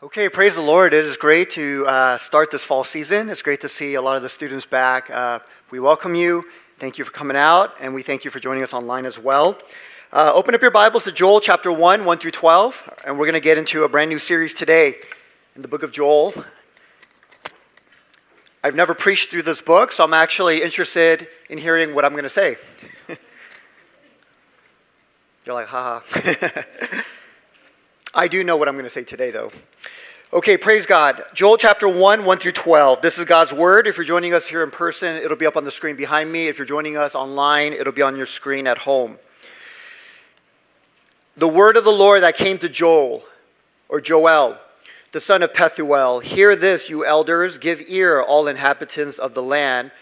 Okay, praise the Lord. It is great to uh, start this fall season. It's great to see a lot of the students back. Uh, we welcome you. Thank you for coming out, and we thank you for joining us online as well. Uh, open up your Bibles to Joel chapter 1, 1 through 12, and we're going to get into a brand new series today in the book of Joel. I've never preached through this book, so I'm actually interested in hearing what I'm going to say. You're like, haha. I do know what I'm going to say today, though. Okay, praise God. Joel chapter 1, 1 through 12. This is God's word. If you're joining us here in person, it'll be up on the screen behind me. If you're joining us online, it'll be on your screen at home. The word of the Lord that came to Joel, or Joel, the son of Pethuel. Hear this, you elders. Give ear, all inhabitants of the land.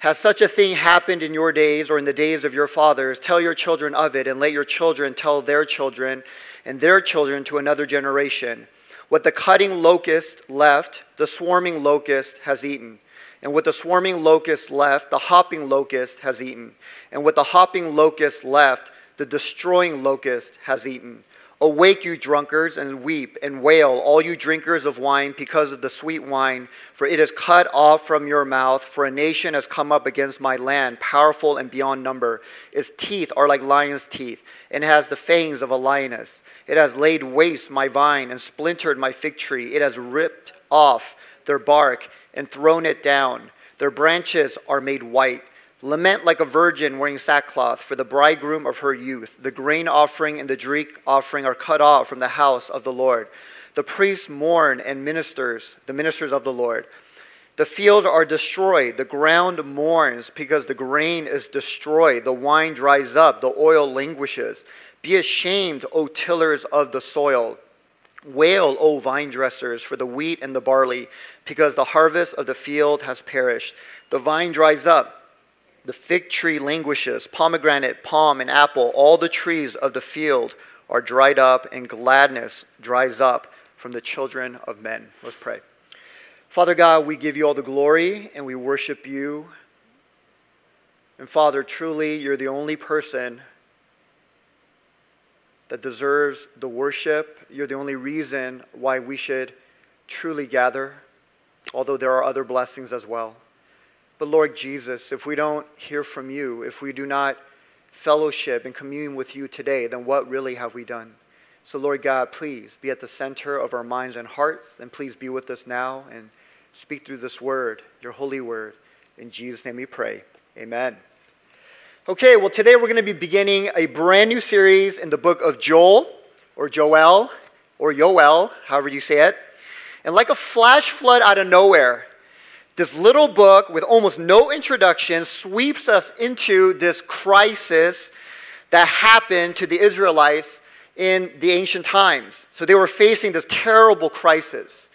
Has such a thing happened in your days or in the days of your fathers? Tell your children of it, and let your children tell their children and their children to another generation. What the cutting locust left, the swarming locust has eaten. And what the swarming locust left, the hopping locust has eaten. And what the hopping locust left, the destroying locust has eaten. Awake, you drunkards, and weep and wail, all you drinkers of wine, because of the sweet wine, for it is cut off from your mouth. For a nation has come up against my land, powerful and beyond number. Its teeth are like lion's teeth, and has the fangs of a lioness. It has laid waste my vine and splintered my fig tree. It has ripped off their bark and thrown it down. Their branches are made white Lament like a virgin wearing sackcloth for the bridegroom of her youth. The grain offering and the drink offering are cut off from the house of the Lord. The priests mourn and ministers, the ministers of the Lord. The fields are destroyed. The ground mourns because the grain is destroyed. The wine dries up. The oil languishes. Be ashamed, O tillers of the soil. Wail, O vine dressers, for the wheat and the barley, because the harvest of the field has perished. The vine dries up the fig tree languishes, pomegranate, palm, and apple, all the trees of the field are dried up, and gladness dries up from the children of men. Let's pray. Father God, we give you all the glory and we worship you. And Father, truly, you're the only person that deserves the worship. You're the only reason why we should truly gather, although there are other blessings as well. But Lord Jesus, if we don't hear from you, if we do not fellowship and commune with you today, then what really have we done? So, Lord God, please be at the center of our minds and hearts, and please be with us now and speak through this word, your holy word. In Jesus' name we pray. Amen. Okay, well, today we're going to be beginning a brand new series in the book of Joel, or Joel, or Yoel, however you say it. And like a flash flood out of nowhere, this little book with almost no introduction sweeps us into this crisis that happened to the Israelites in the ancient times. So they were facing this terrible crisis.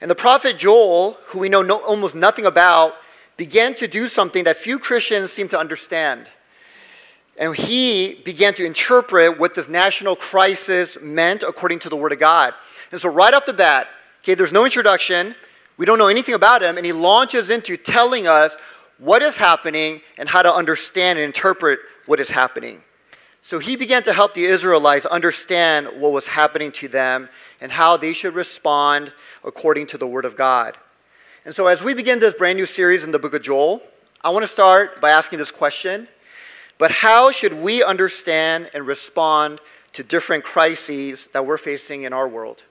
And the prophet Joel, who we know no, almost nothing about, began to do something that few Christians seem to understand. And he began to interpret what this national crisis meant according to the Word of God. And so, right off the bat, okay, there's no introduction. We don't know anything about him, and he launches into telling us what is happening and how to understand and interpret what is happening. So he began to help the Israelites understand what was happening to them and how they should respond according to the Word of God. And so, as we begin this brand new series in the book of Joel, I want to start by asking this question But how should we understand and respond to different crises that we're facing in our world?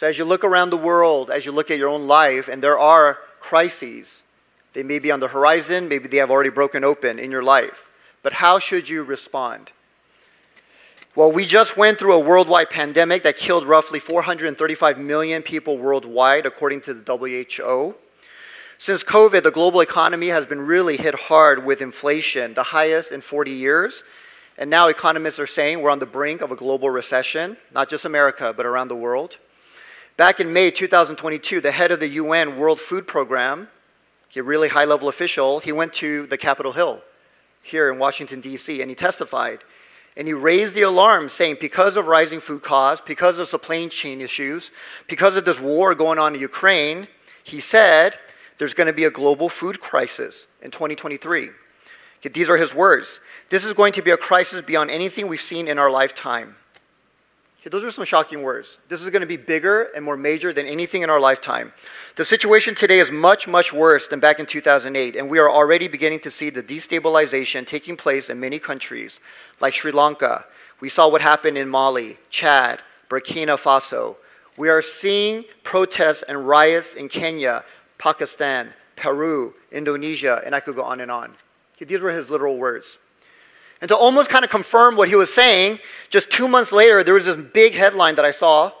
So, as you look around the world, as you look at your own life, and there are crises, they may be on the horizon, maybe they have already broken open in your life. But how should you respond? Well, we just went through a worldwide pandemic that killed roughly 435 million people worldwide, according to the WHO. Since COVID, the global economy has been really hit hard with inflation, the highest in 40 years. And now economists are saying we're on the brink of a global recession, not just America, but around the world. Back in May 2022, the head of the UN World Food Program, a really high level official, he went to the Capitol Hill here in Washington, D.C., and he testified. And he raised the alarm saying, because of rising food costs, because of supply chain issues, because of this war going on in Ukraine, he said there's going to be a global food crisis in 2023. These are his words. This is going to be a crisis beyond anything we've seen in our lifetime. Okay, those are some shocking words. This is going to be bigger and more major than anything in our lifetime. The situation today is much, much worse than back in 2008, and we are already beginning to see the destabilization taking place in many countries, like Sri Lanka. We saw what happened in Mali, Chad, Burkina Faso. We are seeing protests and riots in Kenya, Pakistan, Peru, Indonesia, and I could go on and on. Okay, these were his literal words. And to almost kind of confirm what he was saying, just two months later, there was this big headline that I saw.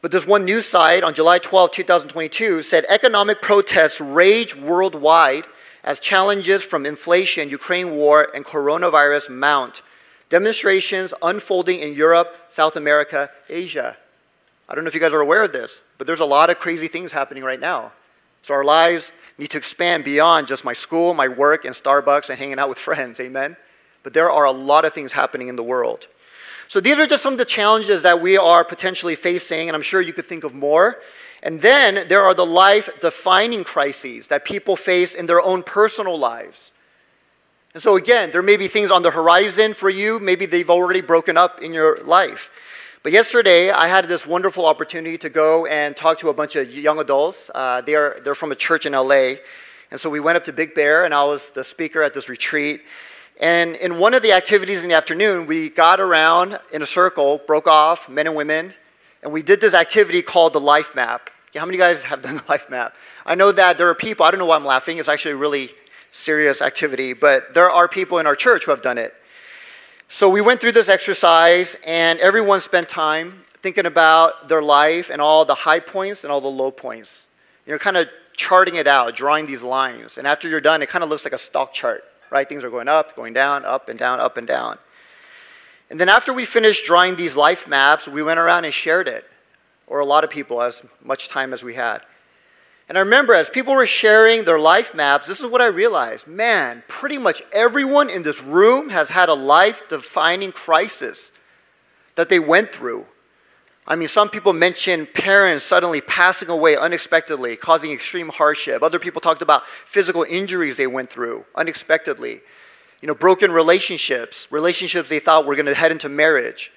But this one news site on July 12, 2022 said economic protests rage worldwide as challenges from inflation, Ukraine war, and coronavirus mount. Demonstrations unfolding in Europe, South America, Asia. I don't know if you guys are aware of this, but there's a lot of crazy things happening right now. So our lives need to expand beyond just my school, my work, and Starbucks and hanging out with friends. Amen? But there are a lot of things happening in the world. So these are just some of the challenges that we are potentially facing, and I'm sure you could think of more. And then there are the life defining crises that people face in their own personal lives. And so, again, there may be things on the horizon for you. Maybe they've already broken up in your life. But yesterday, I had this wonderful opportunity to go and talk to a bunch of young adults. Uh, they're, they're from a church in LA. And so we went up to Big Bear, and I was the speaker at this retreat. And in one of the activities in the afternoon, we got around in a circle, broke off, men and women, and we did this activity called the life map. Yeah, How many guys have done the life map? I know that there are people, I don't know why I'm laughing, it's actually a really serious activity, but there are people in our church who have done it. So we went through this exercise, and everyone spent time thinking about their life and all the high points and all the low points. You know, kind of charting it out, drawing these lines. And after you're done, it kind of looks like a stock chart right? Things are going up, going down, up and down, up and down. And then after we finished drawing these life maps, we went around and shared it, or a lot of people, as much time as we had. And I remember as people were sharing their life maps, this is what I realized. Man, pretty much everyone in this room has had a life defining crisis that they went through. I mean, some people mentioned parents suddenly passing away unexpectedly, causing extreme hardship. Other people talked about physical injuries they went through unexpectedly. You know, broken relationships, relationships they thought were going to head into marriage.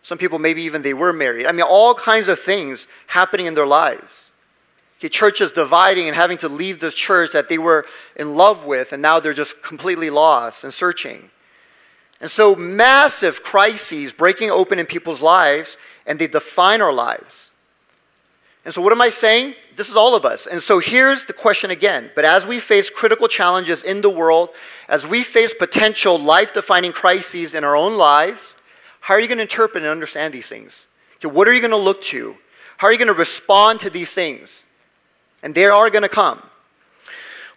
Some people, maybe even they were married. I mean, all kinds of things happening in their lives. Okay, churches dividing and having to leave this church that they were in love with, and now they're just completely lost and searching. And so, massive crises breaking open in people's lives, and they define our lives. And so, what am I saying? This is all of us. And so, here's the question again. But as we face critical challenges in the world, as we face potential life defining crises in our own lives, how are you going to interpret and understand these things? Okay, what are you going to look to? How are you going to respond to these things? And they are going to come.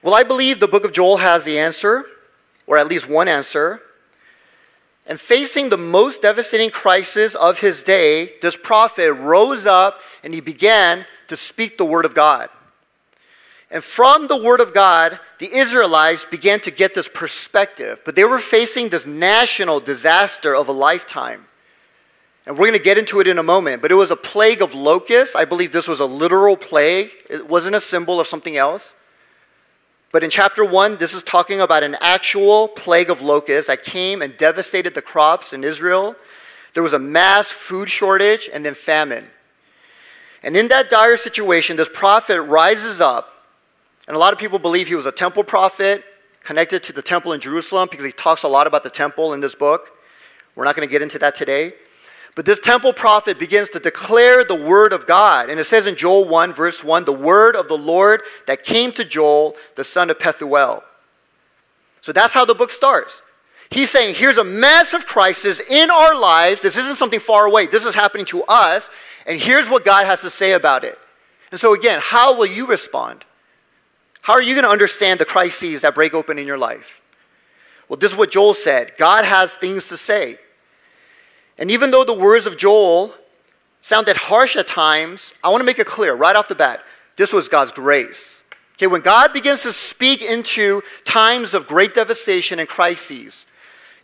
Well, I believe the book of Joel has the answer, or at least one answer. And facing the most devastating crisis of his day, this prophet rose up and he began to speak the word of God. And from the word of God, the Israelites began to get this perspective, but they were facing this national disaster of a lifetime. And we're going to get into it in a moment, but it was a plague of locusts. I believe this was a literal plague, it wasn't a symbol of something else. But in chapter 1, this is talking about an actual plague of locusts that came and devastated the crops in Israel. There was a mass food shortage and then famine. And in that dire situation, this prophet rises up. And a lot of people believe he was a temple prophet connected to the temple in Jerusalem because he talks a lot about the temple in this book. We're not going to get into that today. But this temple prophet begins to declare the word of God. And it says in Joel 1, verse 1, the word of the Lord that came to Joel, the son of Pethuel. So that's how the book starts. He's saying, here's a massive crisis in our lives. This isn't something far away. This is happening to us. And here's what God has to say about it. And so, again, how will you respond? How are you going to understand the crises that break open in your life? Well, this is what Joel said God has things to say. And even though the words of Joel sounded harsh at times, I want to make it clear right off the bat this was God's grace. Okay, when God begins to speak into times of great devastation and crises,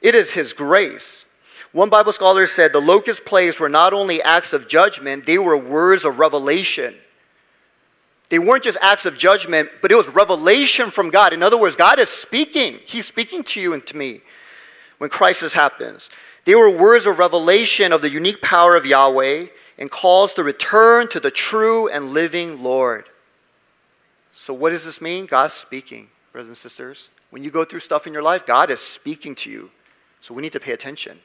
it is His grace. One Bible scholar said the locust plagues were not only acts of judgment, they were words of revelation. They weren't just acts of judgment, but it was revelation from God. In other words, God is speaking. He's speaking to you and to me. when crisis happens. They were words of revelation of the unique power of Yahweh and calls to return to the true and living Lord. So, what does this mean? God's speaking, brothers and sisters. When you go through stuff in your life, God is speaking to you. So, we need to pay attention.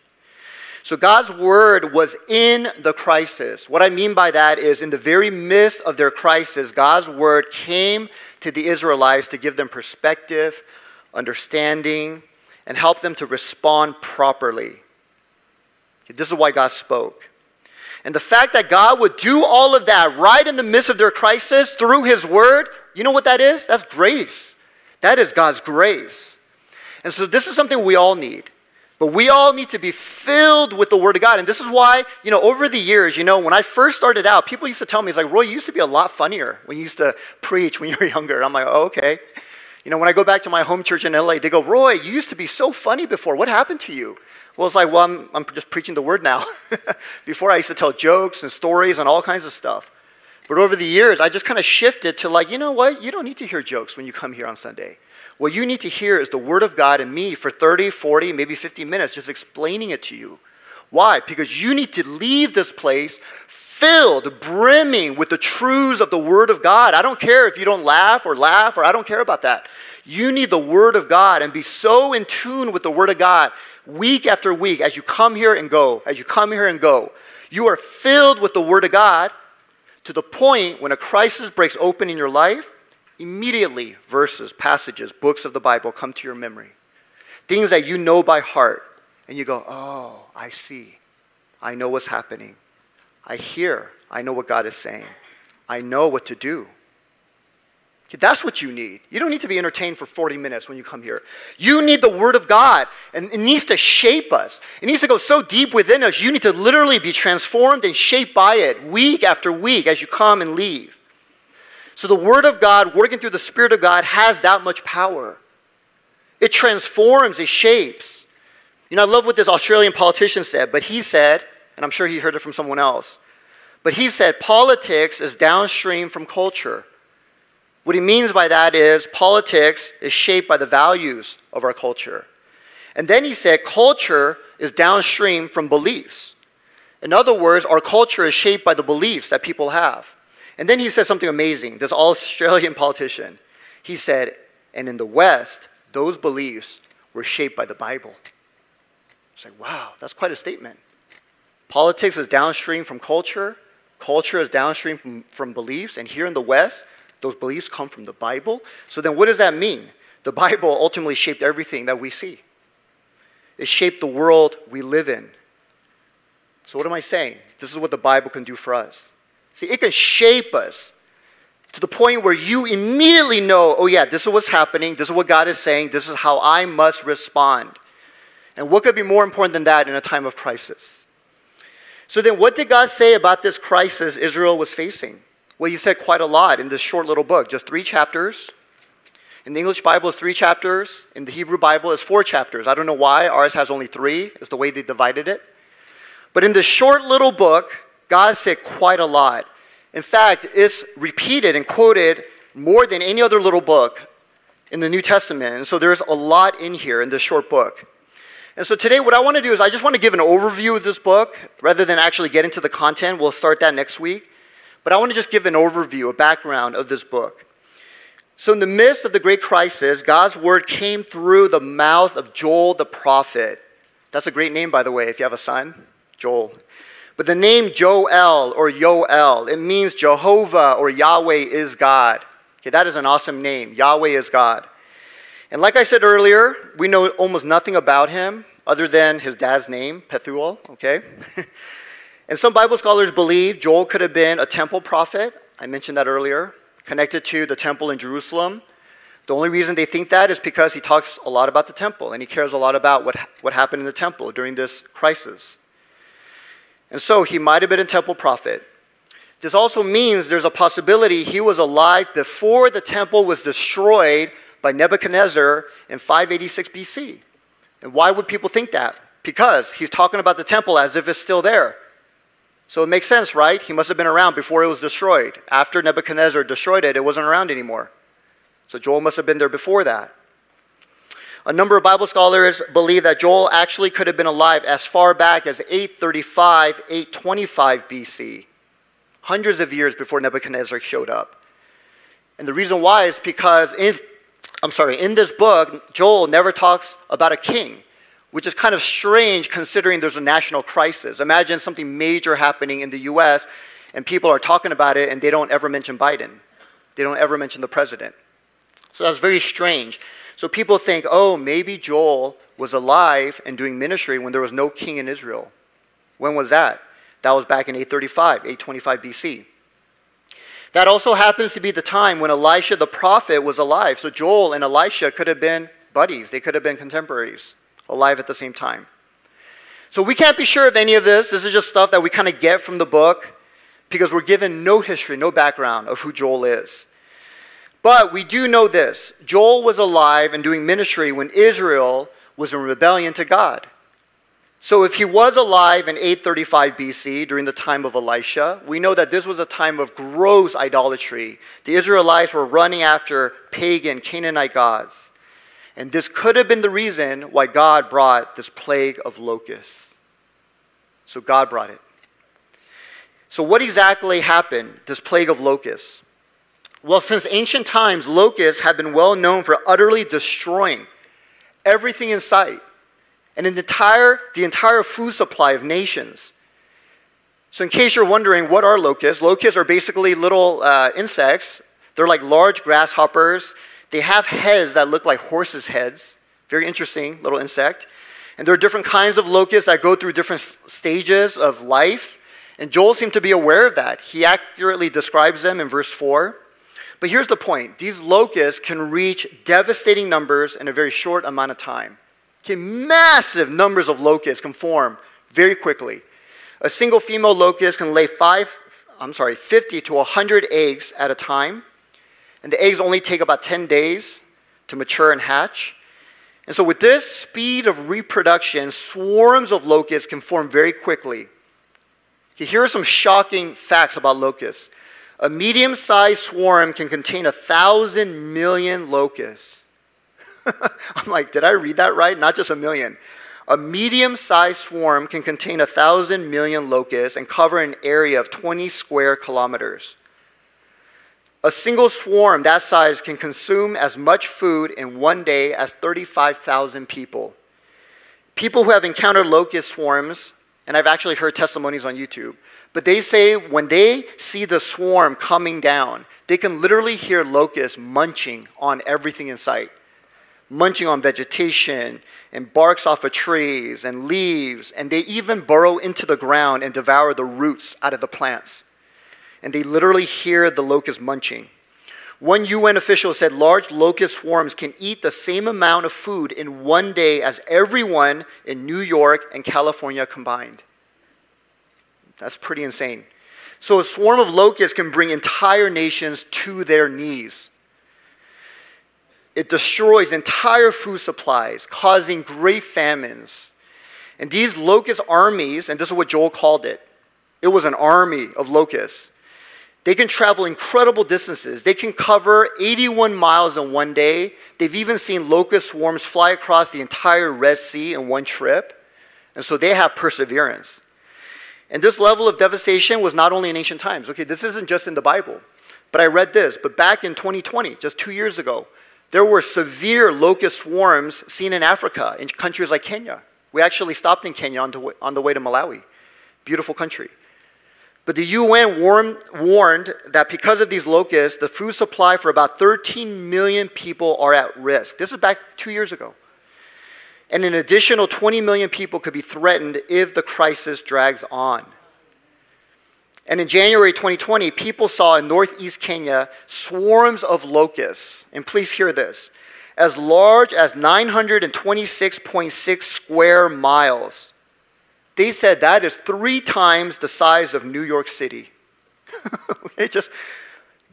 So, God's word was in the crisis. What I mean by that is, in the very midst of their crisis, God's word came to the Israelites to give them perspective, understanding, and help them to respond properly. This is why God spoke. And the fact that God would do all of that right in the midst of their crisis through His Word, you know what that is? That's grace. That is God's grace. And so this is something we all need. But we all need to be filled with the Word of God. And this is why, you know, over the years, you know, when I first started out, people used to tell me, it's like, Roy, you used to be a lot funnier when you used to preach when you were younger. I'm like, oh, okay. You know, when I go back to my home church in LA, they go, Roy, you used to be so funny before. What happened to you? Well, it's like, well, I'm, I'm just preaching the word now. before I used to tell jokes and stories and all kinds of stuff. But over the years, I just kind of shifted to like, you know what? You don't need to hear jokes when you come here on Sunday. What you need to hear is the Word of God and me for 30, 40, maybe 50 minutes just explaining it to you. Why? Because you need to leave this place filled, brimming with the truths of the Word of God. I don't care if you don't laugh or laugh, or I don't care about that. You need the Word of God and be so in tune with the Word of God week after week as you come here and go, as you come here and go. You are filled with the Word of God to the point when a crisis breaks open in your life, immediately verses, passages, books of the Bible come to your memory. Things that you know by heart and you go, oh, I see. I know what's happening. I hear. I know what God is saying. I know what to do. That's what you need. You don't need to be entertained for 40 minutes when you come here. You need the Word of God, and it needs to shape us. It needs to go so deep within us. You need to literally be transformed and shaped by it week after week as you come and leave. So, the Word of God, working through the Spirit of God, has that much power. It transforms, it shapes. You know, I love what this Australian politician said, but he said, and I'm sure he heard it from someone else, but he said politics is downstream from culture. What he means by that is politics is shaped by the values of our culture. And then he said culture is downstream from beliefs. In other words, our culture is shaped by the beliefs that people have. And then he said something amazing, this Australian politician. He said, and in the West, those beliefs were shaped by the Bible. It's like, wow, that's quite a statement. Politics is downstream from culture, culture is downstream from, from beliefs, and here in the West, those beliefs come from the Bible. So then, what does that mean? The Bible ultimately shaped everything that we see, it shaped the world we live in. So, what am I saying? This is what the Bible can do for us. See, it can shape us to the point where you immediately know, oh, yeah, this is what's happening, this is what God is saying, this is how I must respond. And what could be more important than that in a time of crisis? So, then what did God say about this crisis Israel was facing? Well, He said quite a lot in this short little book, just three chapters. In the English Bible, it's three chapters. In the Hebrew Bible, it's four chapters. I don't know why. Ours has only three, it's the way they divided it. But in this short little book, God said quite a lot. In fact, it's repeated and quoted more than any other little book in the New Testament. And so there's a lot in here in this short book. And so today, what I want to do is I just want to give an overview of this book rather than actually get into the content. We'll start that next week. But I want to just give an overview, a background of this book. So, in the midst of the great crisis, God's word came through the mouth of Joel the prophet. That's a great name, by the way, if you have a son, Joel. But the name Joel or Yoel, it means Jehovah or Yahweh is God. Okay, that is an awesome name. Yahweh is God. And like I said earlier, we know almost nothing about him other than his dad's name, Pethuel, okay? and some Bible scholars believe Joel could have been a temple prophet. I mentioned that earlier, connected to the temple in Jerusalem. The only reason they think that is because he talks a lot about the temple and he cares a lot about what, what happened in the temple during this crisis. And so he might have been a temple prophet. This also means there's a possibility he was alive before the temple was destroyed by Nebuchadnezzar in 586 BC. And why would people think that? Because he's talking about the temple as if it's still there. So it makes sense, right? He must have been around before it was destroyed. After Nebuchadnezzar destroyed it, it wasn't around anymore. So Joel must have been there before that. A number of Bible scholars believe that Joel actually could have been alive as far back as 835, 825 BC, hundreds of years before Nebuchadnezzar showed up. And the reason why is because in, I'm sorry, in this book, Joel never talks about a king, which is kind of strange considering there's a national crisis. Imagine something major happening in the US and people are talking about it and they don't ever mention Biden. They don't ever mention the president. So that's very strange. So people think, oh, maybe Joel was alive and doing ministry when there was no king in Israel. When was that? That was back in 835, 825 BC. That also happens to be the time when Elisha the prophet was alive. So Joel and Elisha could have been buddies, they could have been contemporaries, alive at the same time. So we can't be sure of any of this. This is just stuff that we kind of get from the book because we're given no history, no background of who Joel is. But we do know this Joel was alive and doing ministry when Israel was in rebellion to God. So if he was alive in 835 BC during the time of Elisha, we know that this was a time of gross idolatry. The Israelites were running after pagan Canaanite gods. And this could have been the reason why God brought this plague of locusts. So God brought it. So, what exactly happened, this plague of locusts? Well, since ancient times, locusts have been well known for utterly destroying everything in sight and the entire, the entire food supply of nations. So, in case you're wondering, what are locusts? Locusts are basically little uh, insects. They're like large grasshoppers. They have heads that look like horses' heads. Very interesting little insect. And there are different kinds of locusts that go through different stages of life. And Joel seemed to be aware of that. He accurately describes them in verse 4. But here's the point these locusts can reach devastating numbers in a very short amount of time. Okay, massive numbers of locusts can form very quickly. A single female locust can lay five, I'm sorry, 50 to 100 eggs at a time. And the eggs only take about 10 days to mature and hatch. And so, with this speed of reproduction, swarms of locusts can form very quickly. Here are some shocking facts about locusts. A medium sized swarm can contain a thousand million locusts. I'm like, did I read that right? Not just a million. A medium sized swarm can contain a thousand million locusts and cover an area of 20 square kilometers. A single swarm that size can consume as much food in one day as 35,000 people. People who have encountered locust swarms, and I've actually heard testimonies on YouTube, but they say when they see the swarm coming down, they can literally hear locusts munching on everything in sight, munching on vegetation and barks off of trees and leaves, and they even burrow into the ground and devour the roots out of the plants. And they literally hear the locusts munching. One UN official said large locust swarms can eat the same amount of food in one day as everyone in New York and California combined. That's pretty insane. So, a swarm of locusts can bring entire nations to their knees. It destroys entire food supplies, causing great famines. And these locust armies, and this is what Joel called it, it was an army of locusts. They can travel incredible distances. They can cover 81 miles in one day. They've even seen locust swarms fly across the entire Red Sea in one trip. And so they have perseverance. And this level of devastation was not only in ancient times. Okay, this isn't just in the Bible. But I read this. But back in 2020, just two years ago, there were severe locust swarms seen in Africa, in countries like Kenya. We actually stopped in Kenya on, to, on the way to Malawi. Beautiful country. But the UN warned, warned that because of these locusts, the food supply for about 13 million people are at risk. This is back two years ago and an additional 20 million people could be threatened if the crisis drags on. And in January 2020, people saw in northeast Kenya swarms of locusts, and please hear this, as large as 926.6 square miles. They said that is three times the size of New York City. okay, just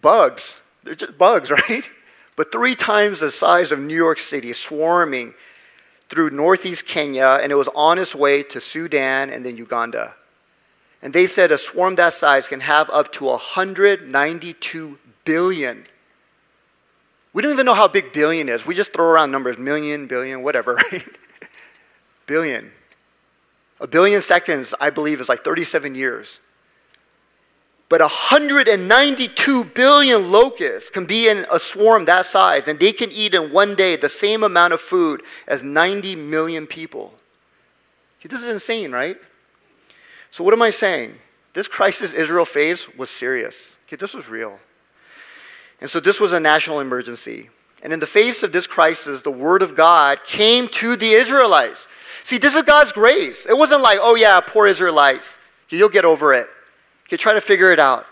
bugs. They're just bugs, right? But three times the size of New York City, swarming through northeast Kenya, and it was on its way to Sudan and then Uganda. And they said a swarm that size can have up to 192 billion We don't even know how big billion is. We just throw around numbers million, billion, whatever, right? billion. A billion seconds, I believe, is like 37 years. But 192 billion locusts can be in a swarm that size, and they can eat in one day the same amount of food as 90 million people. This is insane, right? So, what am I saying? This crisis Israel faced was serious. Okay, this was real. And so, this was a national emergency. And in the face of this crisis, the word of God came to the Israelites. See, this is God's grace. It wasn't like, oh, yeah, poor Israelites. You'll get over it. Okay, try to figure it out.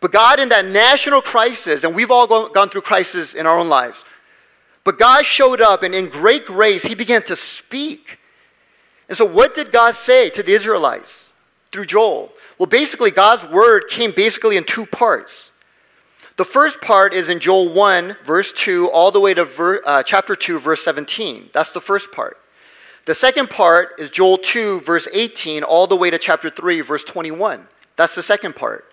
But God, in that national crisis, and we've all gone through crisis in our own lives, but God showed up, and in great grace, He began to speak. And so, what did God say to the Israelites through Joel? Well, basically, God's word came basically in two parts. The first part is in Joel 1, verse 2, all the way to ver, uh, chapter 2, verse 17. That's the first part. The second part is Joel 2, verse 18, all the way to chapter 3, verse 21. That's the second part.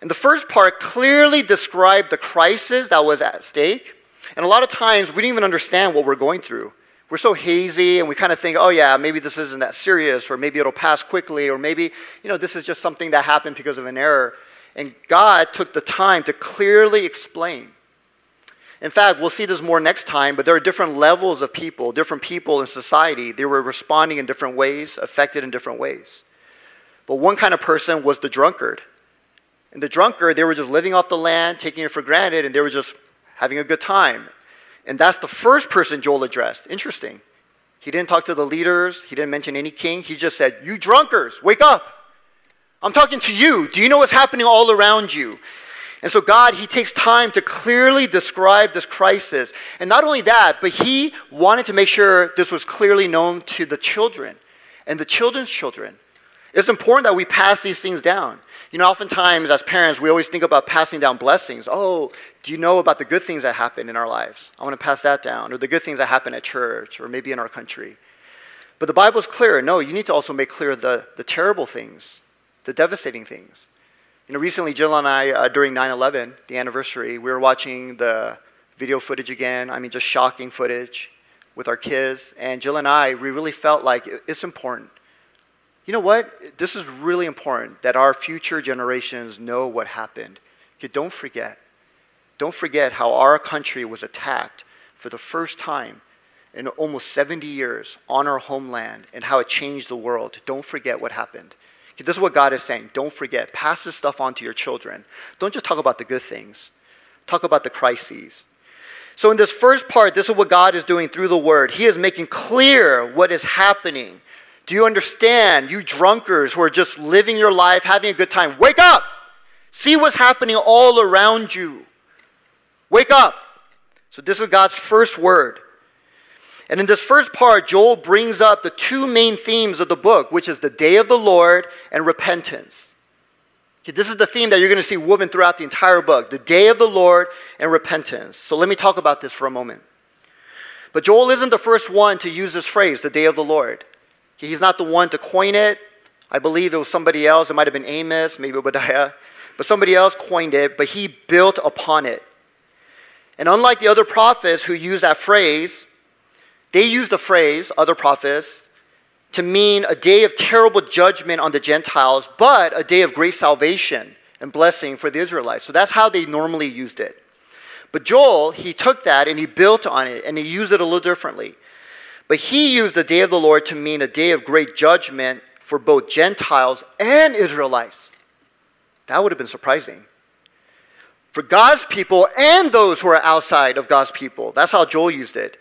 And the first part clearly described the crisis that was at stake. And a lot of times we didn't even understand what we're going through. We're so hazy and we kind of think, oh, yeah, maybe this isn't that serious, or maybe it'll pass quickly, or maybe, you know, this is just something that happened because of an error. And God took the time to clearly explain. In fact, we'll see this more next time, but there are different levels of people, different people in society. They were responding in different ways, affected in different ways. But one kind of person was the drunkard. And the drunkard, they were just living off the land, taking it for granted, and they were just having a good time. And that's the first person Joel addressed. Interesting. He didn't talk to the leaders, he didn't mention any king. He just said, You drunkards, wake up. I'm talking to you. Do you know what's happening all around you? And so, God, He takes time to clearly describe this crisis. And not only that, but He wanted to make sure this was clearly known to the children and the children's children. It's important that we pass these things down. You know, oftentimes as parents, we always think about passing down blessings. Oh, do you know about the good things that happen in our lives? I want to pass that down. Or the good things that happen at church or maybe in our country. But the Bible's clear. No, you need to also make clear the, the terrible things, the devastating things. You know, recently, Jill and I, uh, during 9 11, the anniversary, we were watching the video footage again. I mean, just shocking footage with our kids. And Jill and I, we really felt like it's important you know what? This is really important that our future generations know what happened. Don't forget. Don't forget how our country was attacked for the first time in almost 70 years on our homeland and how it changed the world. Don't forget what happened. This is what God is saying. Don't forget. Pass this stuff on to your children. Don't just talk about the good things, talk about the crises. So, in this first part, this is what God is doing through the word. He is making clear what is happening do you understand, you drunkards who are just living your life, having a good time? Wake up! See what's happening all around you. Wake up! So, this is God's first word. And in this first part, Joel brings up the two main themes of the book, which is the day of the Lord and repentance. Okay, this is the theme that you're going to see woven throughout the entire book the day of the Lord and repentance. So, let me talk about this for a moment. But Joel isn't the first one to use this phrase, the day of the Lord. He's not the one to coin it. I believe it was somebody else. It might have been Amos, maybe Obadiah. But somebody else coined it, but he built upon it. And unlike the other prophets who use that phrase, they use the phrase, other prophets, to mean a day of terrible judgment on the Gentiles, but a day of great salvation and blessing for the Israelites. So that's how they normally used it. But Joel, he took that and he built on it and he used it a little differently. But he used the day of the Lord to mean a day of great judgment for both Gentiles and Israelites. That would have been surprising. For God's people and those who are outside of God's people. That's how Joel used it.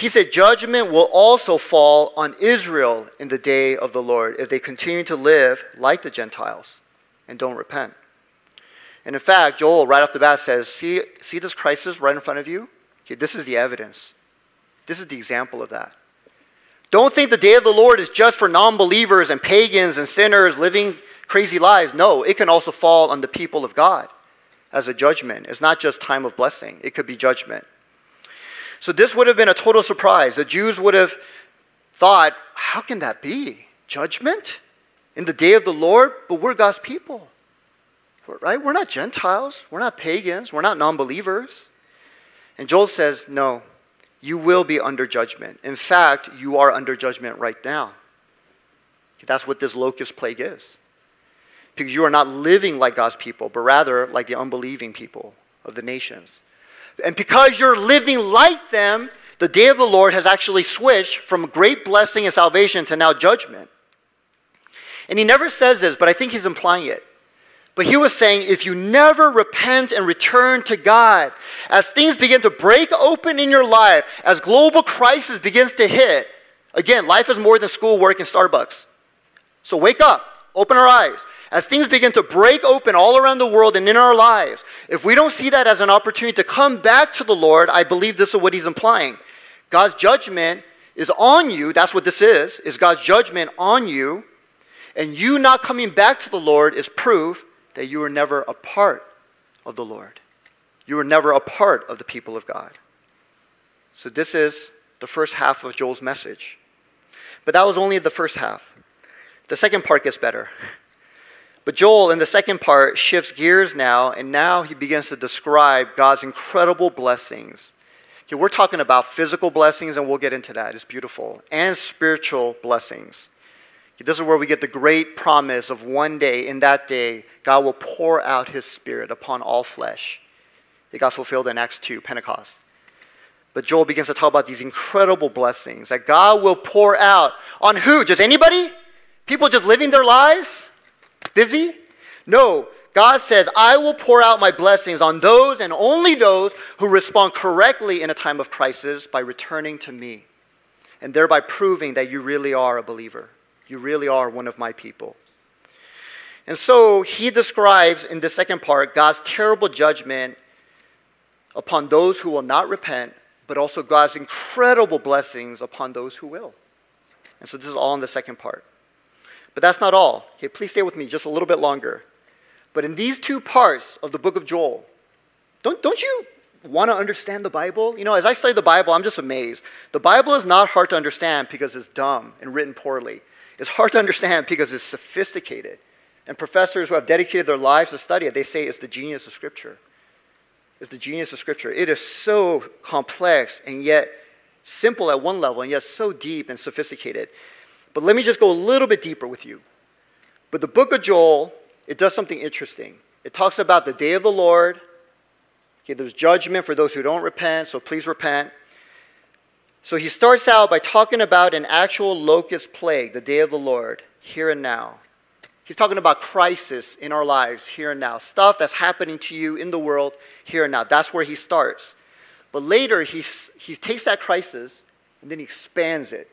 He said, Judgment will also fall on Israel in the day of the Lord if they continue to live like the Gentiles and don't repent. And in fact, Joel, right off the bat, says, See, see this crisis right in front of you? Okay, this is the evidence. This is the example of that. Don't think the day of the Lord is just for non believers and pagans and sinners living crazy lives. No, it can also fall on the people of God as a judgment. It's not just time of blessing, it could be judgment. So this would have been a total surprise. The Jews would have thought, how can that be? Judgment in the day of the Lord? But we're God's people, right? We're not Gentiles, we're not pagans, we're not non believers. And Joel says, No, you will be under judgment. In fact, you are under judgment right now. That's what this locust plague is. Because you are not living like God's people, but rather like the unbelieving people of the nations. And because you're living like them, the day of the Lord has actually switched from great blessing and salvation to now judgment. And he never says this, but I think he's implying it. But he was saying, if you never repent and return to God, as things begin to break open in your life, as global crisis begins to hit, again, life is more than school, work, and Starbucks. So wake up, open our eyes. As things begin to break open all around the world and in our lives, if we don't see that as an opportunity to come back to the Lord, I believe this is what he's implying. God's judgment is on you. That's what this is, is God's judgment on you. And you not coming back to the Lord is proof that you were never a part of the Lord. You were never a part of the people of God. So this is the first half of Joel's message. But that was only the first half. The second part gets better. But Joel, in the second part, shifts gears now, and now he begins to describe God's incredible blessings. Okay, we're talking about physical blessings, and we'll get into that. It's beautiful. And spiritual blessings. Okay, this is where we get the great promise of one day, in that day, God will pour out his spirit upon all flesh. It got fulfilled in Acts 2, Pentecost. But Joel begins to talk about these incredible blessings that God will pour out on who? Just anybody? People just living their lives? Busy? No. God says, I will pour out my blessings on those and only those who respond correctly in a time of crisis by returning to me and thereby proving that you really are a believer. You really are one of my people. And so he describes in the second part God's terrible judgment upon those who will not repent, but also God's incredible blessings upon those who will. And so this is all in the second part. But that's not all. Okay, please stay with me just a little bit longer. But in these two parts of the book of Joel, don't, don't you want to understand the Bible? You know, as I study the Bible, I'm just amazed. The Bible is not hard to understand because it's dumb and written poorly. It's hard to understand because it's sophisticated. And professors who have dedicated their lives to study it, they say it's the genius of Scripture. It's the genius of Scripture. It is so complex and yet simple at one level and yet so deep and sophisticated. But let me just go a little bit deeper with you. But the book of Joel, it does something interesting. It talks about the day of the Lord. Okay, there's judgment for those who don't repent, so please repent. So he starts out by talking about an actual locust plague, the day of the Lord, here and now. He's talking about crisis in our lives here and now, stuff that's happening to you in the world here and now. That's where he starts. But later, he, he takes that crisis and then he expands it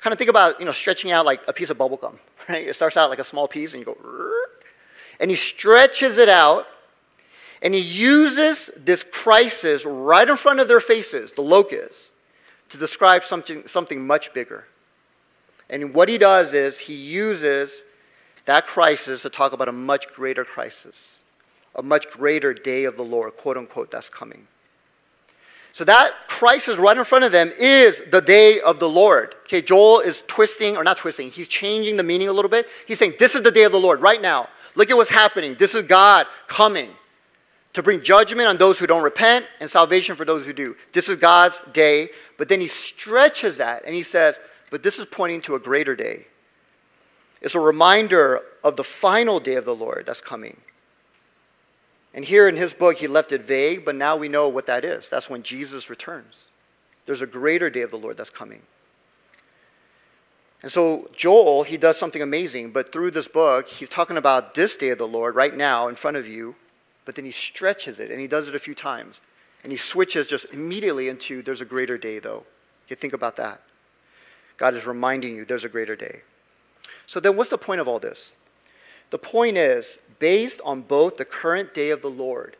kind of think about, you know, stretching out like a piece of bubble gum, right? It starts out like a small piece and you go, and he stretches it out and he uses this crisis right in front of their faces, the locusts, to describe something, something much bigger. And what he does is he uses that crisis to talk about a much greater crisis, a much greater day of the Lord, quote unquote, that's coming. So that crisis right in front of them is the day of the Lord. Okay, Joel is twisting, or not twisting, he's changing the meaning a little bit. He's saying, This is the day of the Lord right now. Look at what's happening. This is God coming to bring judgment on those who don't repent and salvation for those who do. This is God's day. But then he stretches that and he says, But this is pointing to a greater day. It's a reminder of the final day of the Lord that's coming. And here in his book, he left it vague, but now we know what that is. That's when Jesus returns. There's a greater day of the Lord that's coming. And so, Joel, he does something amazing, but through this book, he's talking about this day of the Lord right now in front of you, but then he stretches it, and he does it a few times. And he switches just immediately into there's a greater day, though. You think about that. God is reminding you there's a greater day. So, then what's the point of all this? The point is, based on both the current day of the Lord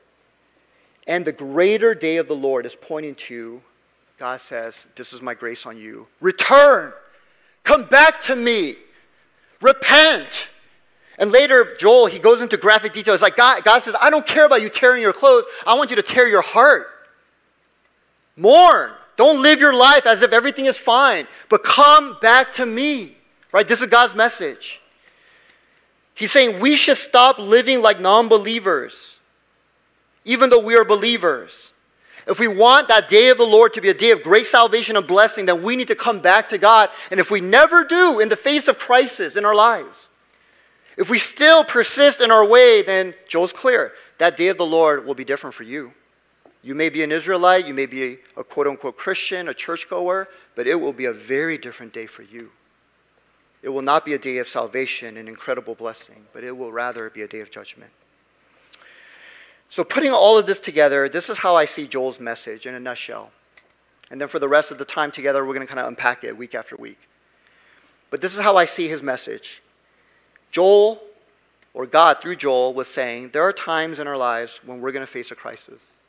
and the greater day of the Lord is pointing to, God says, This is my grace on you. Return. Come back to me. Repent. And later, Joel, he goes into graphic detail. It's like God, God says, I don't care about you tearing your clothes. I want you to tear your heart. Mourn. Don't live your life as if everything is fine, but come back to me. Right? This is God's message. He's saying we should stop living like non believers, even though we are believers. If we want that day of the Lord to be a day of great salvation and blessing, then we need to come back to God. And if we never do in the face of crisis in our lives, if we still persist in our way, then Joel's clear. That day of the Lord will be different for you. You may be an Israelite, you may be a quote unquote Christian, a churchgoer, but it will be a very different day for you. It will not be a day of salvation and incredible blessing, but it will rather be a day of judgment. So, putting all of this together, this is how I see Joel's message in a nutshell. And then for the rest of the time together, we're going to kind of unpack it week after week. But this is how I see his message. Joel, or God through Joel, was saying there are times in our lives when we're going to face a crisis.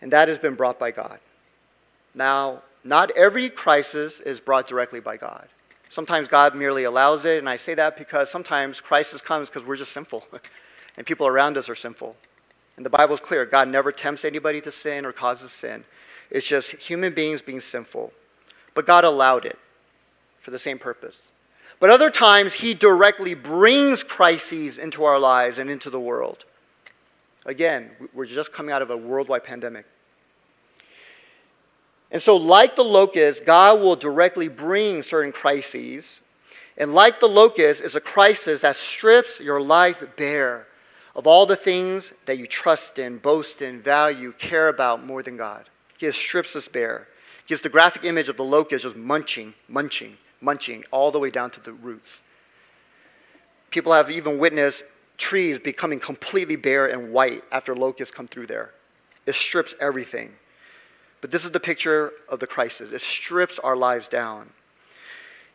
And that has been brought by God. Now, not every crisis is brought directly by God. Sometimes God merely allows it, and I say that because sometimes crisis comes because we're just sinful. and people around us are sinful. And the Bible is clear God never tempts anybody to sin or causes sin. It's just human beings being sinful. But God allowed it for the same purpose. But other times, He directly brings crises into our lives and into the world. Again, we're just coming out of a worldwide pandemic. And so, like the locust, God will directly bring certain crises. And like the locust, is a crisis that strips your life bare of all the things that you trust in, boast in, value, care about more than God. He strips us bare. He gives the graphic image of the locust just munching, munching, munching, all the way down to the roots. People have even witnessed trees becoming completely bare and white after locusts come through there. It strips everything. But this is the picture of the crisis. It strips our lives down.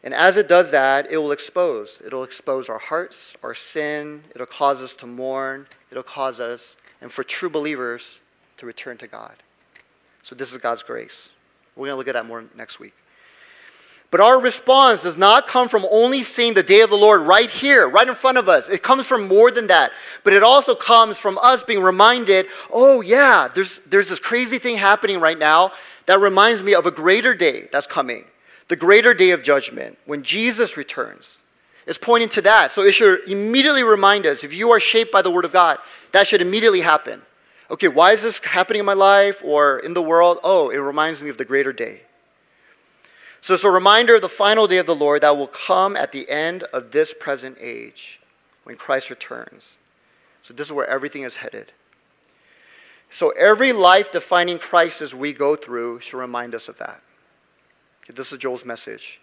And as it does that, it will expose. It'll expose our hearts, our sin. It'll cause us to mourn. It'll cause us, and for true believers, to return to God. So this is God's grace. We're going to look at that more next week. But our response does not come from only seeing the day of the Lord right here, right in front of us. It comes from more than that. But it also comes from us being reminded oh, yeah, there's, there's this crazy thing happening right now that reminds me of a greater day that's coming the greater day of judgment, when Jesus returns, It's pointing to that. So it should immediately remind us if you are shaped by the Word of God, that should immediately happen. Okay, why is this happening in my life or in the world? Oh, it reminds me of the greater day. So it's a reminder of the final day of the Lord that will come at the end of this present age when Christ returns. So this is where everything is headed. So every life defining crisis we go through should remind us of that. This is Joel's message.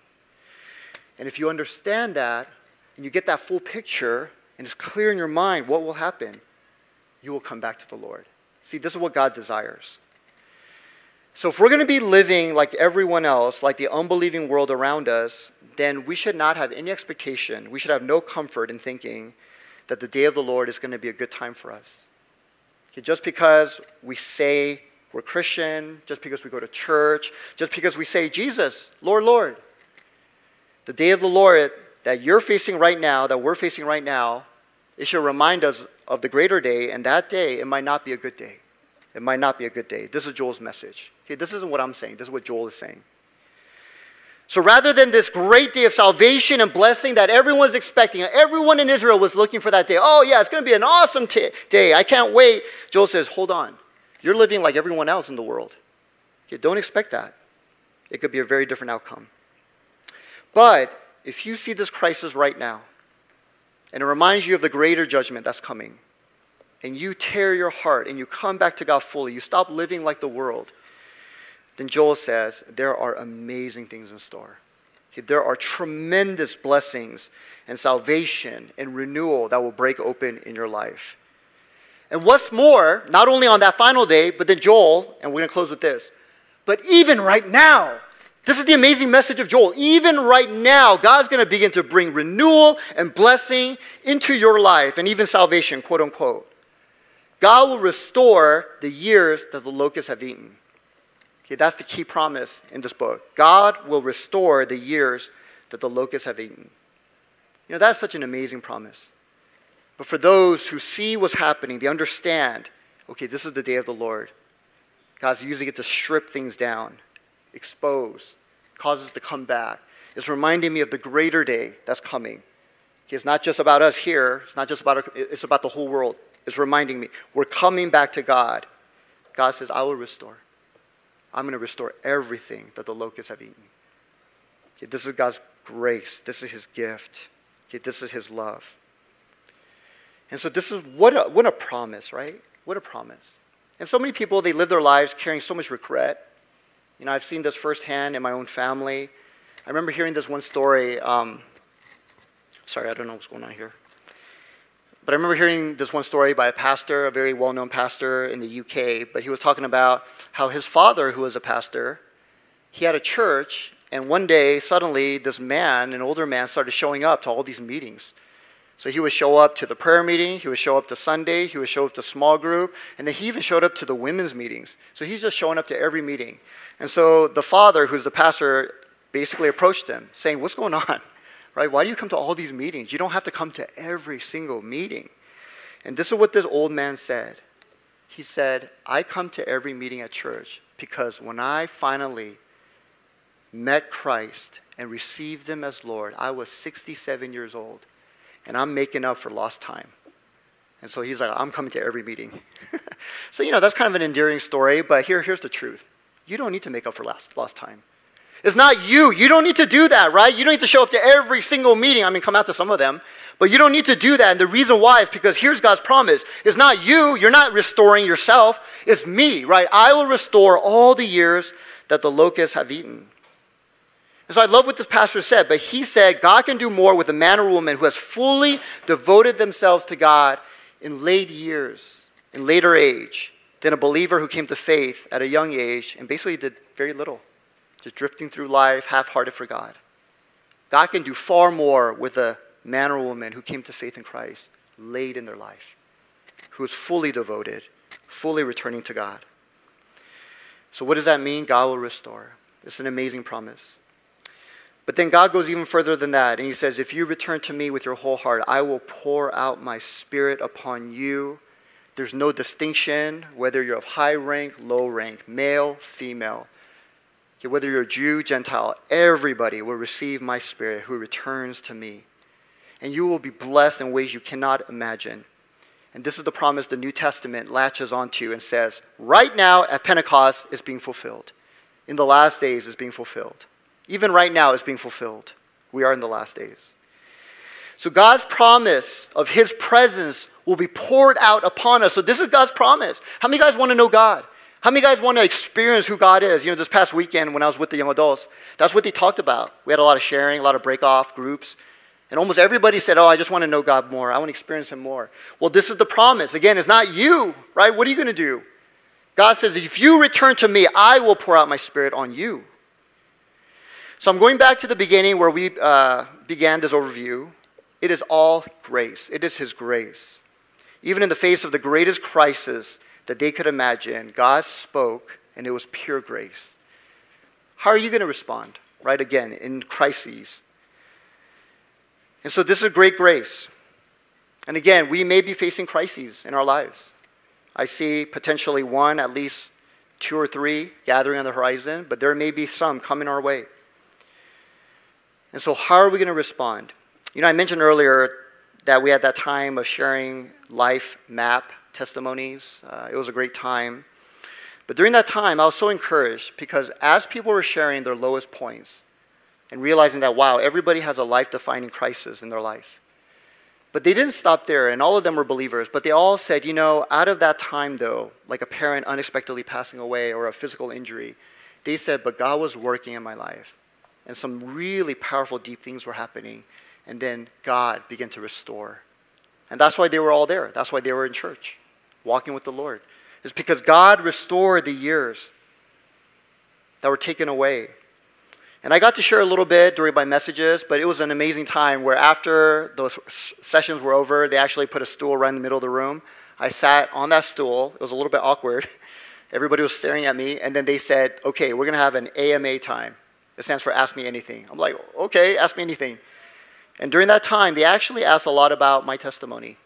And if you understand that and you get that full picture and it's clear in your mind what will happen, you will come back to the Lord. See, this is what God desires. So if we're going to be living like everyone else, like the unbelieving world around us, then we should not have any expectation. We should have no comfort in thinking that the day of the Lord is going to be a good time for us. Okay, just because we say we're Christian, just because we go to church, just because we say, Jesus, Lord, Lord. The day of the Lord that you're facing right now, that we're facing right now, it should remind us of the greater day, and that day, it might not be a good day. It might not be a good day. This is Joel's message. Okay, this isn't what I'm saying, this is what Joel is saying. So rather than this great day of salvation and blessing that everyone's expecting, everyone in Israel was looking for that day. Oh, yeah, it's going to be an awesome t- day. I can't wait. Joel says, hold on. You're living like everyone else in the world. Okay, don't expect that. It could be a very different outcome. But if you see this crisis right now, and it reminds you of the greater judgment that's coming, and you tear your heart and you come back to God fully, you stop living like the world, then Joel says there are amazing things in store. There are tremendous blessings and salvation and renewal that will break open in your life. And what's more, not only on that final day, but then Joel, and we're going to close with this, but even right now, this is the amazing message of Joel. Even right now, God's going to begin to bring renewal and blessing into your life and even salvation, quote unquote. God will restore the years that the locusts have eaten. Okay, that's the key promise in this book. God will restore the years that the locusts have eaten. You know, that's such an amazing promise. But for those who see what's happening, they understand okay, this is the day of the Lord. God's using it to strip things down, expose, causes to come back. It's reminding me of the greater day that's coming. Okay, It's not just about us here, it's not just about, our, it's about the whole world. It's reminding me we're coming back to God. God says, I will restore. I'm going to restore everything that the locusts have eaten. Okay, this is God's grace. This is His gift. Okay, this is His love. And so this is what a, what a promise, right? What a promise. And so many people, they live their lives carrying so much regret. You know, I've seen this firsthand in my own family. I remember hearing this one story. Um, sorry, I don't know what's going on here. But I remember hearing this one story by a pastor, a very well known pastor in the UK. But he was talking about how his father, who was a pastor, he had a church, and one day, suddenly, this man, an older man, started showing up to all these meetings. So he would show up to the prayer meeting, he would show up to Sunday, he would show up to small group, and then he even showed up to the women's meetings. So he's just showing up to every meeting. And so the father, who's the pastor, basically approached him, saying, What's going on? Right? Why do you come to all these meetings? You don't have to come to every single meeting. And this is what this old man said. He said, I come to every meeting at church because when I finally met Christ and received him as Lord, I was 67 years old and I'm making up for lost time. And so he's like, I'm coming to every meeting. so, you know, that's kind of an endearing story, but here, here's the truth. You don't need to make up for lost, lost time. It's not you. You don't need to do that, right? You don't need to show up to every single meeting. I mean, come out to some of them, but you don't need to do that. And the reason why is because here's God's promise. It's not you. You're not restoring yourself. It's me, right? I will restore all the years that the locusts have eaten. And so I love what this pastor said, but he said God can do more with a man or woman who has fully devoted themselves to God in late years, in later age, than a believer who came to faith at a young age and basically did very little, just drifting through life half hearted for God. God can do far more with a man or woman who came to faith in Christ late in their life, who is fully devoted, fully returning to God. So, what does that mean? God will restore. It's an amazing promise. But then God goes even further than that, and He says, If you return to me with your whole heart, I will pour out my spirit upon you. There's no distinction whether you're of high rank, low rank, male, female. Whether you're a Jew, Gentile, everybody will receive my spirit who returns to me. And you will be blessed in ways you cannot imagine. And this is the promise the New Testament latches onto and says, right now at Pentecost is being fulfilled. In the last days is being fulfilled. Even right now, is being fulfilled. We are in the last days. So, God's promise of His presence will be poured out upon us. So, this is God's promise. How many guys want to know God? How many guys want to experience who God is? You know, this past weekend when I was with the young adults, that's what they talked about. We had a lot of sharing, a lot of break off groups. And almost everybody said, Oh, I just want to know God more. I want to experience Him more. Well, this is the promise. Again, it's not you, right? What are you going to do? God says, If you return to me, I will pour out my spirit on you. So I'm going back to the beginning where we uh, began this overview. It is all grace, it is His grace. Even in the face of the greatest crisis that they could imagine, God spoke and it was pure grace. How are you going to respond, right? Again, in crises. And so this is great grace. And again, we may be facing crises in our lives. I see potentially one, at least two or three gathering on the horizon, but there may be some coming our way. And so, how are we going to respond? You know, I mentioned earlier that we had that time of sharing life map testimonies. Uh, it was a great time. But during that time, I was so encouraged because as people were sharing their lowest points and realizing that, wow, everybody has a life defining crisis in their life. But they didn't stop there, and all of them were believers. But they all said, you know, out of that time, though, like a parent unexpectedly passing away or a physical injury, they said, but God was working in my life and some really powerful, deep things were happening. And then God began to restore. And that's why they were all there. That's why they were in church, walking with the Lord. It's because God restored the years that were taken away. And I got to share a little bit during my messages, but it was an amazing time where after those sessions were over, they actually put a stool right in the middle of the room. I sat on that stool. It was a little bit awkward. Everybody was staring at me, and then they said, Okay, we're going to have an AMA time. It stands for Ask Me Anything. I'm like, okay, ask me anything. And during that time, they actually asked a lot about my testimony.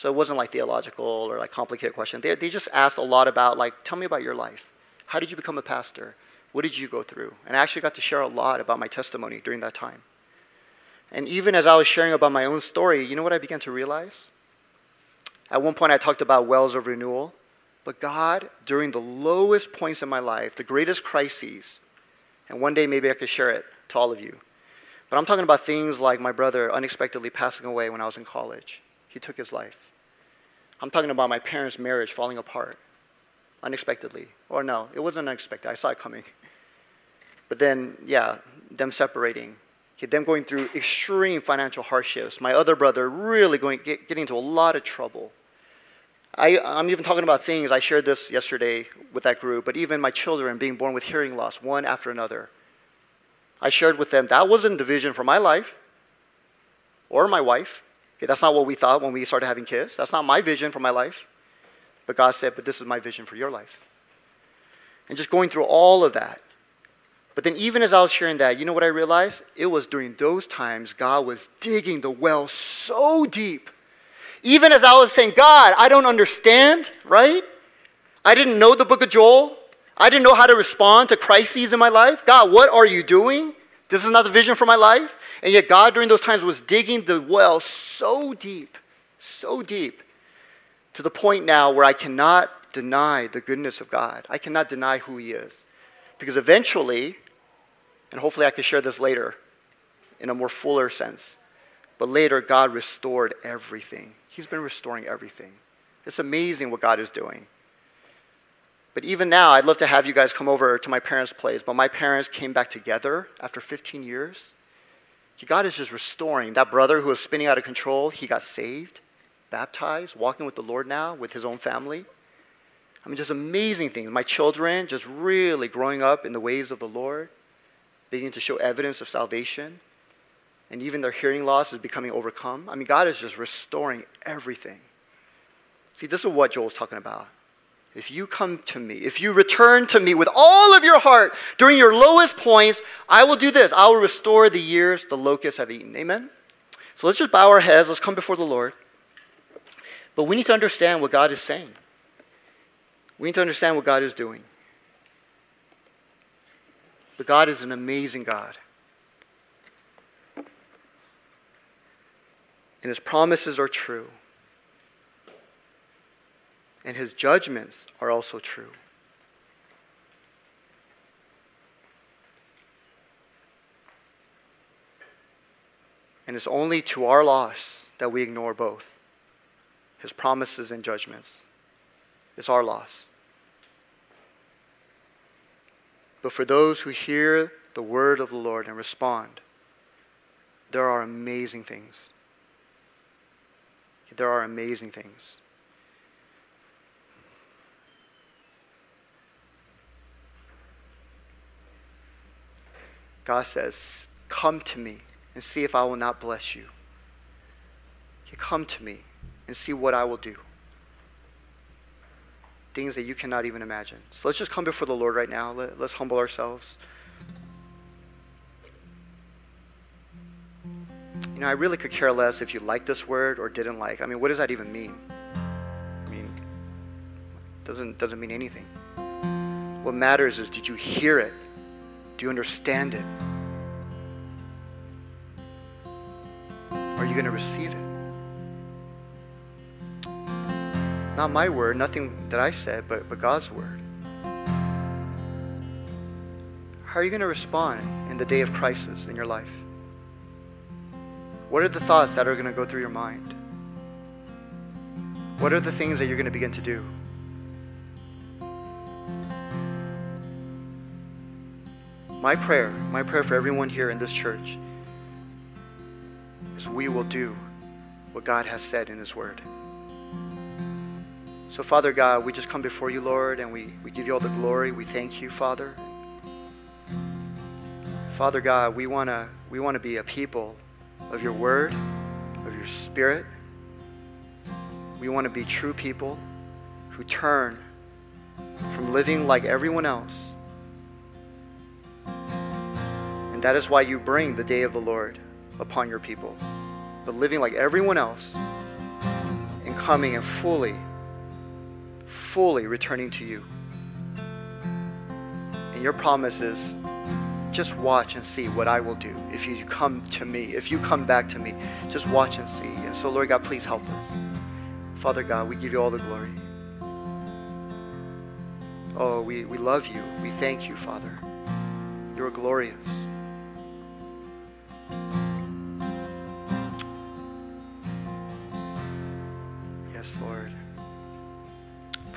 So it wasn't like theological or like complicated questions. They, they just asked a lot about, like, tell me about your life. How did you become a pastor? What did you go through? And I actually got to share a lot about my testimony during that time. And even as I was sharing about my own story, you know what I began to realize? At one point, I talked about wells of renewal. But God, during the lowest points in my life, the greatest crises, and one day maybe I could share it to all of you. But I'm talking about things like my brother unexpectedly passing away when I was in college. He took his life. I'm talking about my parents' marriage falling apart unexpectedly. Or no, it wasn't unexpected. I saw it coming. But then, yeah, them separating. them going through extreme financial hardships. My other brother really going get, getting into a lot of trouble. I, I'm even talking about things, I shared this yesterday with that group, but even my children being born with hearing loss, one after another. I shared with them that wasn't the vision for my life or my wife. Okay, that's not what we thought when we started having kids. That's not my vision for my life. But God said, But this is my vision for your life. And just going through all of that. But then, even as I was sharing that, you know what I realized? It was during those times God was digging the well so deep. Even as I was saying, God, I don't understand, right? I didn't know the book of Joel. I didn't know how to respond to crises in my life. God, what are you doing? This is not the vision for my life. And yet, God, during those times, was digging the well so deep, so deep, to the point now where I cannot deny the goodness of God. I cannot deny who He is. Because eventually, and hopefully I can share this later in a more fuller sense, but later, God restored everything. He's been restoring everything. It's amazing what God is doing. But even now, I'd love to have you guys come over to my parents' place. But my parents came back together after 15 years. God is just restoring. That brother who was spinning out of control, he got saved, baptized, walking with the Lord now with his own family. I mean, just amazing things. My children just really growing up in the ways of the Lord, beginning to show evidence of salvation. And even their hearing loss is becoming overcome. I mean, God is just restoring everything. See, this is what Joel's talking about. If you come to me, if you return to me with all of your heart during your lowest points, I will do this. I will restore the years the locusts have eaten. Amen? So let's just bow our heads. Let's come before the Lord. But we need to understand what God is saying. We need to understand what God is doing. But God is an amazing God. And his promises are true and his judgments are also true. And it's only to our loss that we ignore both his promises and judgments. It's our loss. But for those who hear the word of the Lord and respond, there are amazing things. There are amazing things. God says, Come to me and see if I will not bless you. You come to me and see what I will do. Things that you cannot even imagine. So let's just come before the Lord right now. Let, us humble ourselves. You know, I really could care less if you liked this word or didn't like. I mean, what does that even mean? I mean, it doesn't doesn't mean anything. What matters is did you hear it? Do you understand it? Are you going to receive it? Not my word, nothing that I said, but, but God's word. How are you going to respond in the day of crisis in your life? What are the thoughts that are going to go through your mind? What are the things that you're going to begin to do? My prayer, my prayer for everyone here in this church is we will do what God has said in His Word. So, Father God, we just come before you, Lord, and we, we give you all the glory. We thank you, Father. Father God, we want to we want to be a people of your word, of your spirit. We want to be true people who turn from living like everyone else and that is why you bring the day of the Lord upon your people. But living like everyone else and coming and fully, fully returning to you. And your promise is just watch and see what I will do if you come to me, if you come back to me. Just watch and see. And so, Lord God, please help us. Father God, we give you all the glory. Oh, we, we love you. We thank you, Father. You are glorious.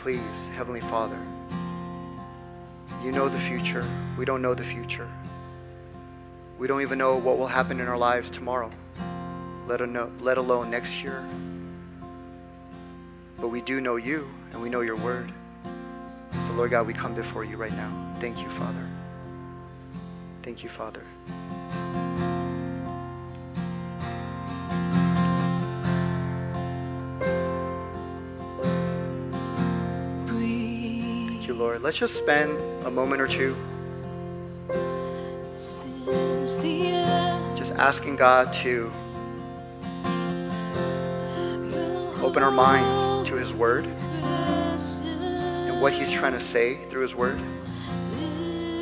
Please, Heavenly Father, you know the future. We don't know the future. We don't even know what will happen in our lives tomorrow, let, alone next year. But we do know you and we know your word. So, Lord God, we come before you right now. Thank you, Father. Thank you, Father. Let's just spend a moment or two just asking God to open our minds to His Word and what He's trying to say through His Word.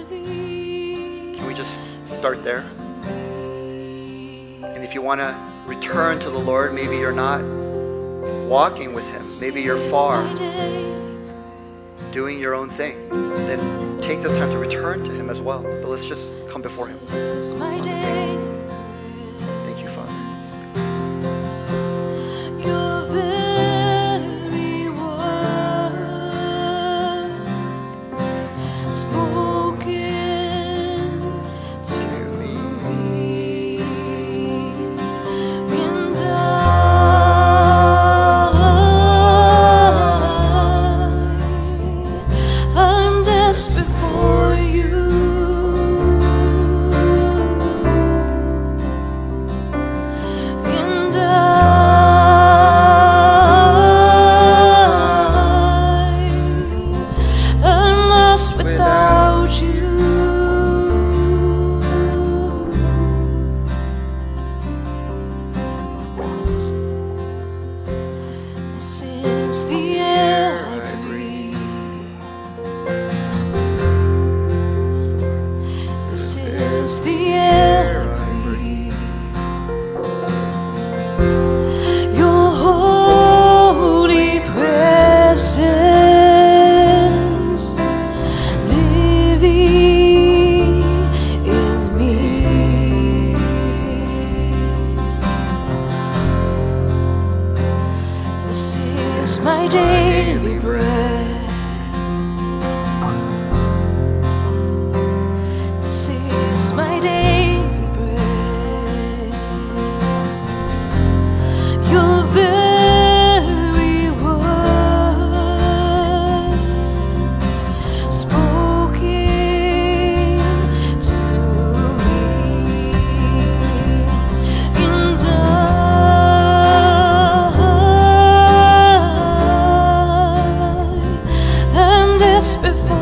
Can we just start there? And if you want to return to the Lord, maybe you're not walking with Him, maybe you're far, doing your own thing, then take this time to return to Him as well. But let's just come before Him. Am desperate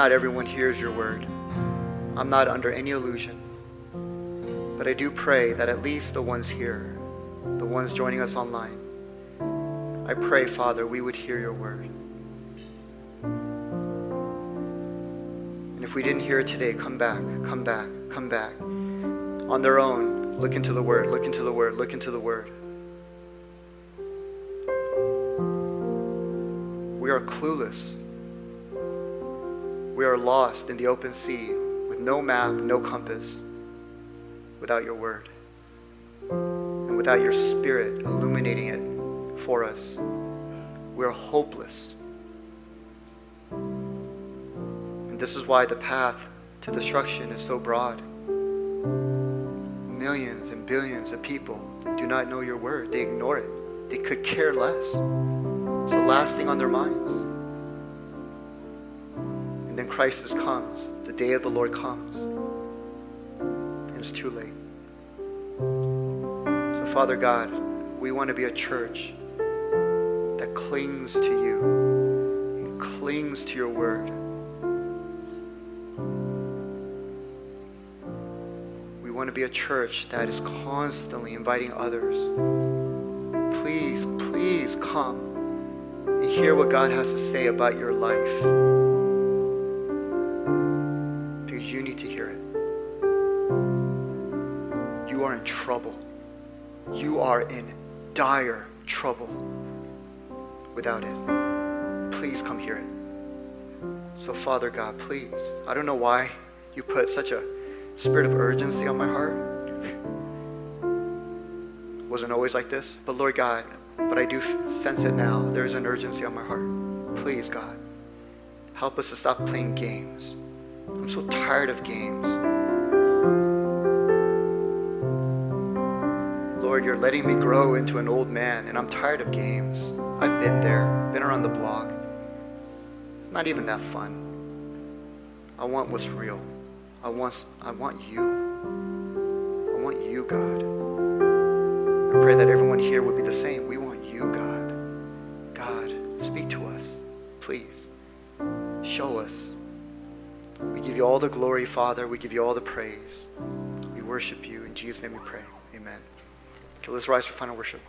not everyone hears your word. I'm not under any illusion. But I do pray that at least the ones here, the ones joining us online, I pray, Father, we would hear your word. And if we didn't hear it today, come back, come back, come back. On their own, look into the word, look into the word, look into the word. We are clueless. We are lost in the open sea with no map, no compass, without your word. And without your spirit illuminating it for us, we are hopeless. And this is why the path to destruction is so broad. Millions and billions of people do not know your word, they ignore it, they could care less. It's the last thing on their minds. Then crisis comes. The day of the Lord comes. And it's too late. So, Father God, we want to be a church that clings to you and clings to your word. We want to be a church that is constantly inviting others. Please, please come and hear what God has to say about your life. You are in dire trouble without it. Please come hear it. So, Father God, please. I don't know why you put such a spirit of urgency on my heart. Wasn't always like this, but Lord God, but I do sense it now. There is an urgency on my heart. Please, God, help us to stop playing games. I'm so tired of games. Lord, you're letting me grow into an old man, and I'm tired of games. I've been there, been around the block. It's not even that fun. I want what's real. I want, I want you. I want you, God. I pray that everyone here would be the same. We want you, God. God, speak to us, please. Show us. We give you all the glory, Father. We give you all the praise. We worship you. In Jesus' name we pray. Amen. Let's rise for final worship.